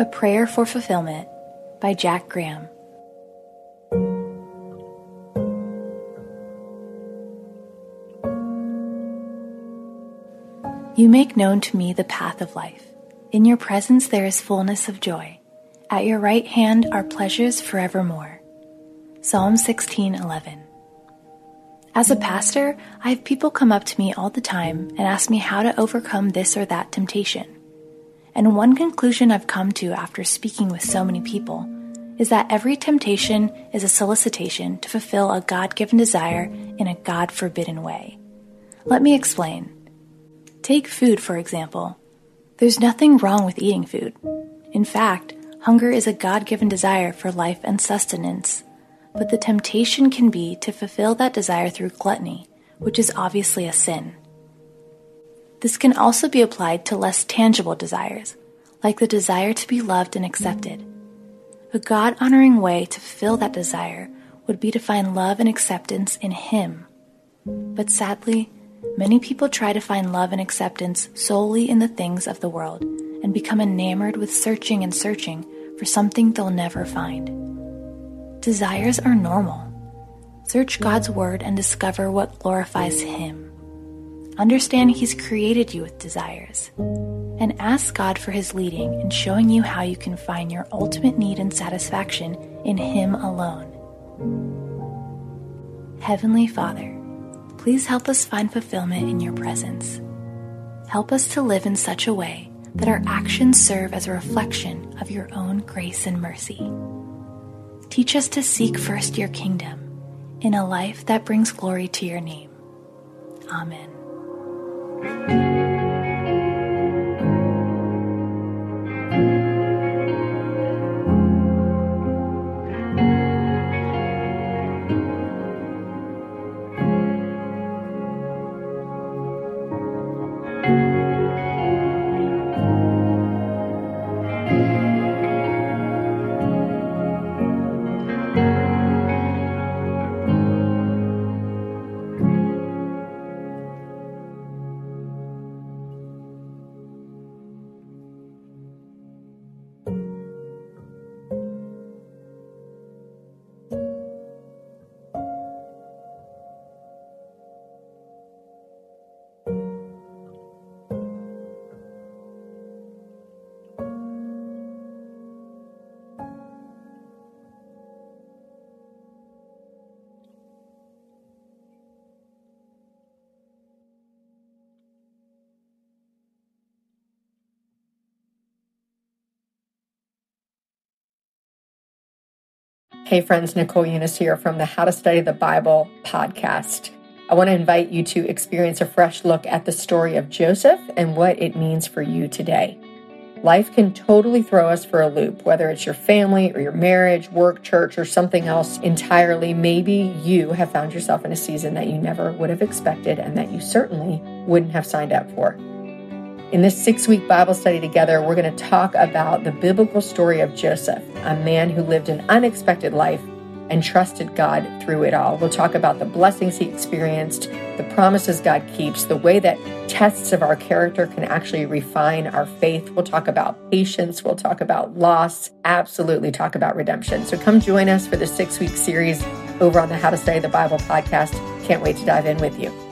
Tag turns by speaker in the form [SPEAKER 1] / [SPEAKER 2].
[SPEAKER 1] A Prayer for Fulfillment by Jack Graham. You make known to me the path of life. In your presence there is fullness of joy. At your right hand are pleasures forevermore. Psalm 16:11. As a pastor, I have people come up to me all the time and ask me how to overcome this or that temptation. And one conclusion I've come to after speaking with so many people is that every temptation is a solicitation to fulfill a God given desire in a God forbidden way. Let me explain. Take food, for example. There's nothing wrong with eating food. In fact, hunger is a God given desire for life and sustenance. But the temptation can be to fulfill that desire through gluttony, which is obviously a sin. This can also be applied to less tangible desires, like the desire to be loved and accepted. A God honoring way to fulfill that desire would be to find love and acceptance in Him. But sadly, many people try to find love and acceptance solely in the things of the world and become enamored with searching and searching for something they'll never find. Desires are normal. Search God's Word and discover what glorifies Him. Understand He's created you with desires. And ask God for His leading in showing you how you can find your ultimate need and satisfaction in Him alone. Heavenly Father, please help us find fulfillment in your presence. Help us to live in such a way that our actions serve as a reflection of your own grace and mercy. Teach us to seek first your kingdom in a life that brings glory to your name. Amen.
[SPEAKER 2] Hey, friends, Nicole Unice here from the How to Study the Bible podcast. I want to invite you to experience a fresh look at the story of Joseph and what it means for you today. Life can totally throw us for a loop, whether it's your family or your marriage, work, church, or something else entirely. Maybe you have found yourself in a season that you never would have expected and that you certainly wouldn't have signed up for. In this six week Bible study together, we're going to talk about the biblical story of Joseph, a man who lived an unexpected life and trusted God through it all. We'll talk about the blessings he experienced, the promises God keeps, the way that tests of our character can actually refine our faith. We'll talk about patience. We'll talk about loss, absolutely talk about redemption. So come join us for the six week series over on the How to Study the Bible podcast. Can't wait to dive in with you.